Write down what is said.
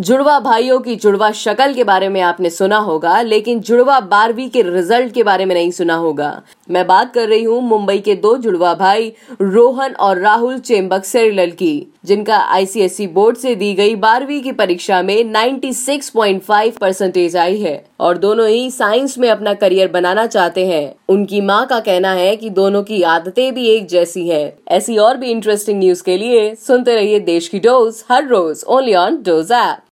जुड़वा भाइयों की जुड़वा शक्ल के बारे में आपने सुना होगा, लेकिन जुड़वा बारहवीं के रिज़ल्ट के बारे में नहीं सुना होगा। मैं बात कर रही हूँ मुंबई के दो जुड़वा भाई, रोहन और राहुल चेम्बक सेरिलल की जिनका आईसीएसई बोर्ड से दी गई बारहवीं की परीक्षा में 96.5 परसेंटेज आई है। और दोनों ही साइंस में अपना करियर बनाना चाहते हैं। उनकी माँ का कहना है कि दोनों की आदतें भी एक जैसी हैं। ऐसी और भी इंटरेस्टिंग न्यूज़ के लिए सुनते रहिए देश की डोज, हर रोज ओनली ऑन डोज ऐप।